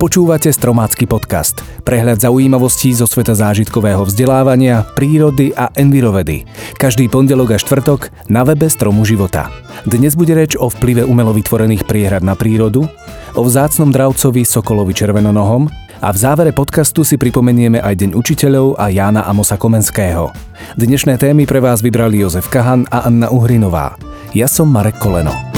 Počúvate Stromácky podcast. Prehľad zaujímavostí zo sveta zážitkového vzdelávania, prírody a envirovedy. Každý pondelok a štvrtok na webe Stromu života. Dnes bude reč o vplyve umelo vytvorených priehrad na prírodu, o vzácnom dravcovi Sokolovi červenonohom a v závere podcastu si pripomenieme aj Deň učiteľov a Jána Amosa Komenského. Dnešné témy pre vás vybrali Jozef Kahan a Anna Uhrinová. Ja som Marek Koleno.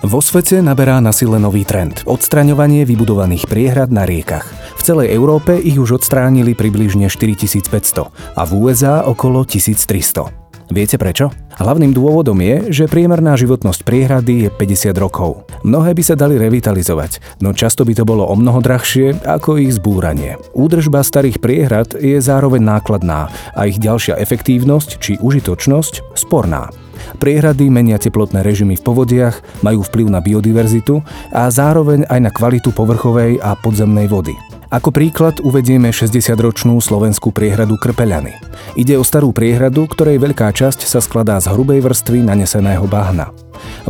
Vo svete naberá na sile nový trend. Odstraňovanie vybudovaných priehrad na riekach. V celej Európe ich už odstránili približne 4500 a v USA okolo 1300. Viete prečo? Hlavným dôvodom je, že priemerná životnosť priehrady je 50 rokov. Mnohé by sa dali revitalizovať, no často by to bolo o mnoho drahšie ako ich zbúranie. Údržba starých priehrad je zároveň nákladná a ich ďalšia efektívnosť či užitočnosť sporná. Priehrady menia teplotné režimy v povodiach, majú vplyv na biodiverzitu a zároveň aj na kvalitu povrchovej a podzemnej vody. Ako príklad uvedieme 60-ročnú slovenskú priehradu Krpeľany. Ide o starú priehradu, ktorej veľká časť sa skladá z hrubej vrstvy naneseného bahna.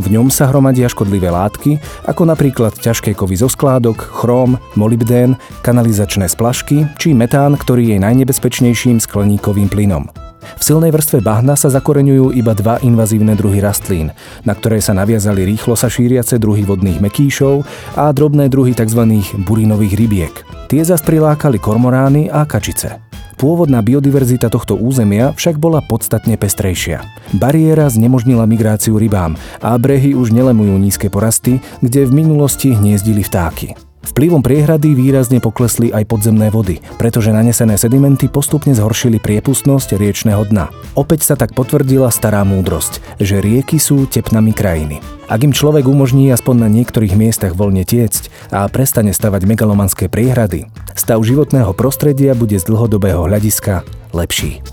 V ňom sa hromadia škodlivé látky, ako napríklad ťažké kovy zo skládok, chróm, molybdén, kanalizačné splašky či metán, ktorý je najnebezpečnejším skleníkovým plynom. V silnej vrstve bahna sa zakoreňujú iba dva invazívne druhy rastlín, na ktoré sa naviazali rýchlo sa šíriace druhy vodných mekýšov a drobné druhy tzv. burinových rybiek. Tie zas prilákali kormorány a kačice. Pôvodná biodiverzita tohto územia však bola podstatne pestrejšia. Bariéra znemožnila migráciu rybám a brehy už nelemujú nízke porasty, kde v minulosti hniezdili vtáky. Vplyvom priehrady výrazne poklesli aj podzemné vody, pretože nanesené sedimenty postupne zhoršili priepustnosť riečného dna. Opäť sa tak potvrdila stará múdrosť, že rieky sú tepnami krajiny. Ak im človek umožní aspoň na niektorých miestach voľne tiecť a prestane stavať megalomanské priehrady, stav životného prostredia bude z dlhodobého hľadiska lepší.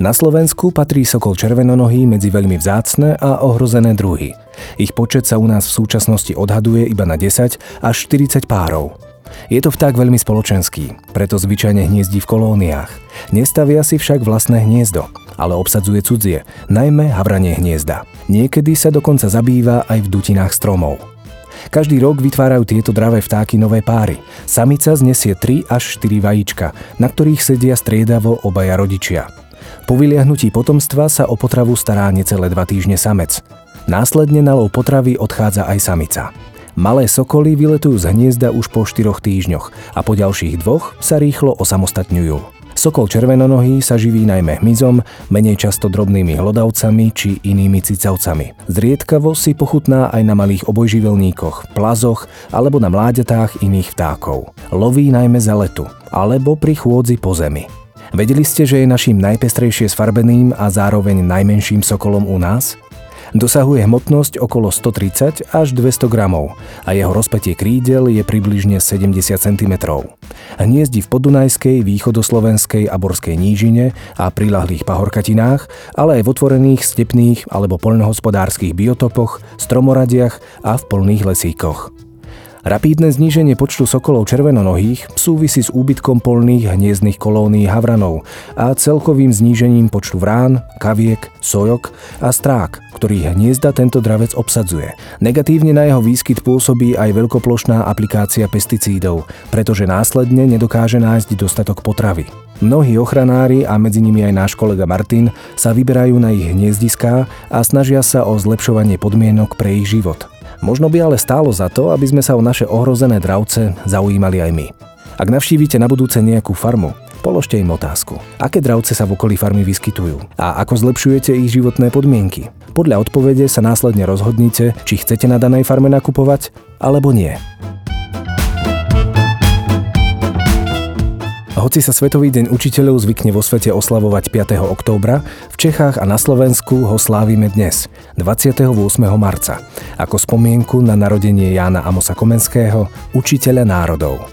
Na Slovensku patrí sokol červenonohý medzi veľmi vzácne a ohrozené druhy – ich počet sa u nás v súčasnosti odhaduje iba na 10 až 40 párov. Je to vták veľmi spoločenský, preto zvyčajne hniezdí v kolóniách. Nestavia si však vlastné hniezdo, ale obsadzuje cudzie, najmä havranie hniezda. Niekedy sa dokonca zabýva aj v dutinách stromov. Každý rok vytvárajú tieto dravé vtáky nové páry. Samica znesie 3 až 4 vajíčka, na ktorých sedia striedavo obaja rodičia. Po vyliahnutí potomstva sa o potravu stará necelé dva týždne samec. Následne na lov potravy odchádza aj samica. Malé sokoly vyletujú z hniezda už po 4 týždňoch a po ďalších dvoch sa rýchlo osamostatňujú. Sokol červenonohý sa živí najmä hmyzom, menej často drobnými hlodavcami či inými cicavcami. Zriedkavo si pochutná aj na malých obojživelníkoch, plazoch alebo na mláďatách iných vtákov. Loví najmä za letu alebo pri chôdzi po zemi. Vedeli ste, že je našim najpestrejšie sfarbeným a zároveň najmenším sokolom u nás? Dosahuje hmotnosť okolo 130 až 200 gramov a jeho rozpetie krídel je približne 70 cm. Hniezdi v podunajskej, východoslovenskej a borskej nížine a prilahlých pahorkatinách, ale aj v otvorených stepných alebo poľnohospodárskych biotopoch, stromoradiach a v polných lesíkoch. Rapídne zníženie počtu sokolov červenonohých súvisí s úbytkom polných hniezdnych kolónií havranov a celkovým znížením počtu vrán, kaviek, sojok a strák, ktorých hniezda tento dravec obsadzuje. Negatívne na jeho výskyt pôsobí aj veľkoplošná aplikácia pesticídov, pretože následne nedokáže nájsť dostatok potravy. Mnohí ochranári a medzi nimi aj náš kolega Martin sa vyberajú na ich hniezdiská a snažia sa o zlepšovanie podmienok pre ich život. Možno by ale stálo za to, aby sme sa o naše ohrozené dravce zaujímali aj my. Ak navštívite na budúce nejakú farmu, položte im otázku. Aké dravce sa v okolí farmy vyskytujú a ako zlepšujete ich životné podmienky? Podľa odpovede sa následne rozhodnite, či chcete na danej farme nakupovať alebo nie. Hoci sa Svetový deň učiteľov zvykne vo svete oslavovať 5. októbra, v Čechách a na Slovensku ho slávime dnes, 28. marca, ako spomienku na narodenie Jána Amosa Komenského, učiteľa národov.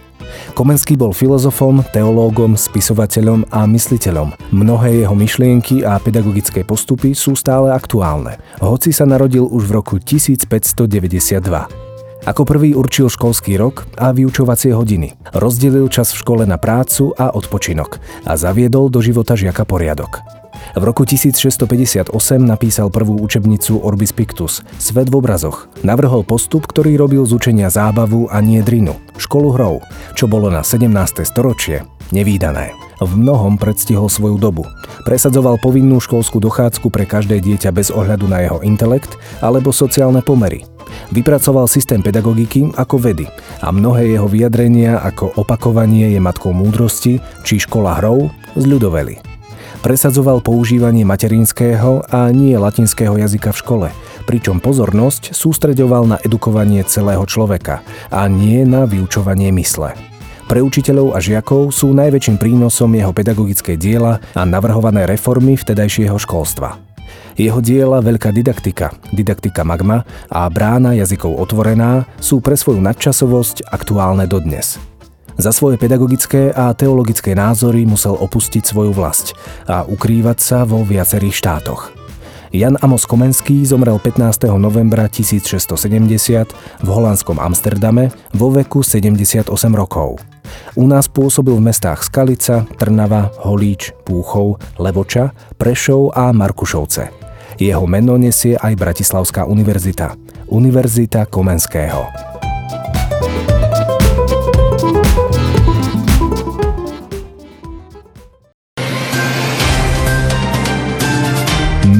Komenský bol filozofom, teológom, spisovateľom a mysliteľom. Mnohé jeho myšlienky a pedagogické postupy sú stále aktuálne, hoci sa narodil už v roku 1592. Ako prvý určil školský rok a vyučovacie hodiny. Rozdelil čas v škole na prácu a odpočinok a zaviedol do života žiaka poriadok. V roku 1658 napísal prvú učebnicu Orbis Pictus, Svet v obrazoch. Navrhol postup, ktorý robil z učenia zábavu a nie drinu, školu hrou, čo bolo na 17. storočie nevýdané. V mnohom predstihol svoju dobu. Presadzoval povinnú školskú dochádzku pre každé dieťa bez ohľadu na jeho intelekt alebo sociálne pomery. Vypracoval systém pedagogiky ako vedy a mnohé jeho vyjadrenia ako opakovanie je matkou múdrosti či škola hrou zľudoveli. Presadzoval používanie materinského a nie latinského jazyka v škole, pričom pozornosť sústreďoval na edukovanie celého človeka a nie na vyučovanie mysle. Pre učiteľov a žiakov sú najväčším prínosom jeho pedagogické diela a navrhované reformy vtedajšieho školstva. Jeho diela Veľká didaktika, Didaktika magma a Brána jazykov otvorená sú pre svoju nadčasovosť aktuálne dodnes. Za svoje pedagogické a teologické názory musel opustiť svoju vlast a ukrývať sa vo viacerých štátoch. Jan Amos Komenský zomrel 15. novembra 1670 v holandskom Amsterdame vo veku 78 rokov. U nás pôsobil v mestách Skalica, Trnava, Holíč, Púchov, Levoča, Prešov a Markušovce. Jeho meno nesie aj Bratislavská univerzita, Univerzita Komenského.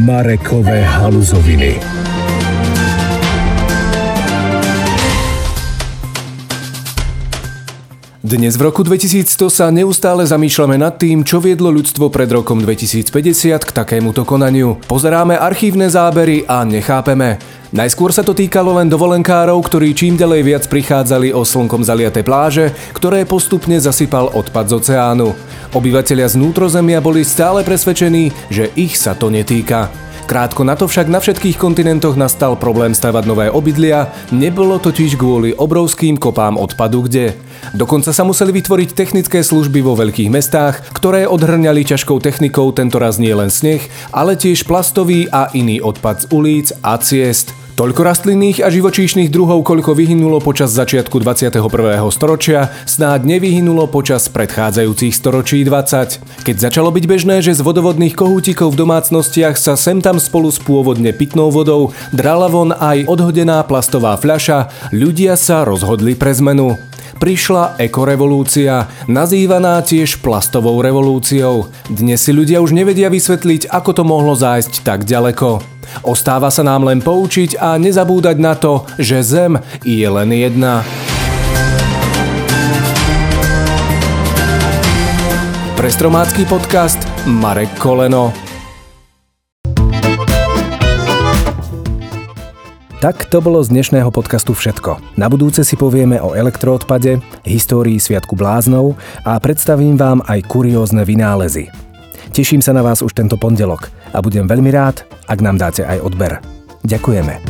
Marekové haluzoviny. Dnes v roku 2100 sa neustále zamýšľame nad tým, čo viedlo ľudstvo pred rokom 2050 k takémuto konaniu. Pozeráme archívne zábery a nechápeme. Najskôr sa to týkalo len dovolenkárov, ktorí čím ďalej viac prichádzali o slnkom zaliaté pláže, ktoré postupne zasypal odpad z oceánu. Obyvatelia z nútrozemia boli stále presvedčení, že ich sa to netýka. Krátko na to však na všetkých kontinentoch nastal problém stavať nové obydlia, nebolo totiž kvôli obrovským kopám odpadu kde. Dokonca sa museli vytvoriť technické služby vo veľkých mestách, ktoré odhrňali ťažkou technikou tentoraz nie len sneh, ale tiež plastový a iný odpad z ulic a ciest. Toľko rastlinných a živočíšnych druhov, koľko vyhynulo počas začiatku 21. storočia, snáď nevyhynulo počas predchádzajúcich storočí 20. Keď začalo byť bežné, že z vodovodných kohútikov v domácnostiach sa sem tam spolu s pôvodne pitnou vodou drala von aj odhodená plastová fľaša, ľudia sa rozhodli pre zmenu prišla ekorevolúcia, nazývaná tiež plastovou revolúciou. Dnes si ľudia už nevedia vysvetliť, ako to mohlo zájsť tak ďaleko. Ostáva sa nám len poučiť a nezabúdať na to, že Zem je len jedna. Prestromácky podcast Marek Koleno. Tak to bolo z dnešného podcastu všetko. Na budúce si povieme o elektroodpade, histórii Sviatku bláznov a predstavím vám aj kuriózne vynálezy. Teším sa na vás už tento pondelok a budem veľmi rád, ak nám dáte aj odber. Ďakujeme.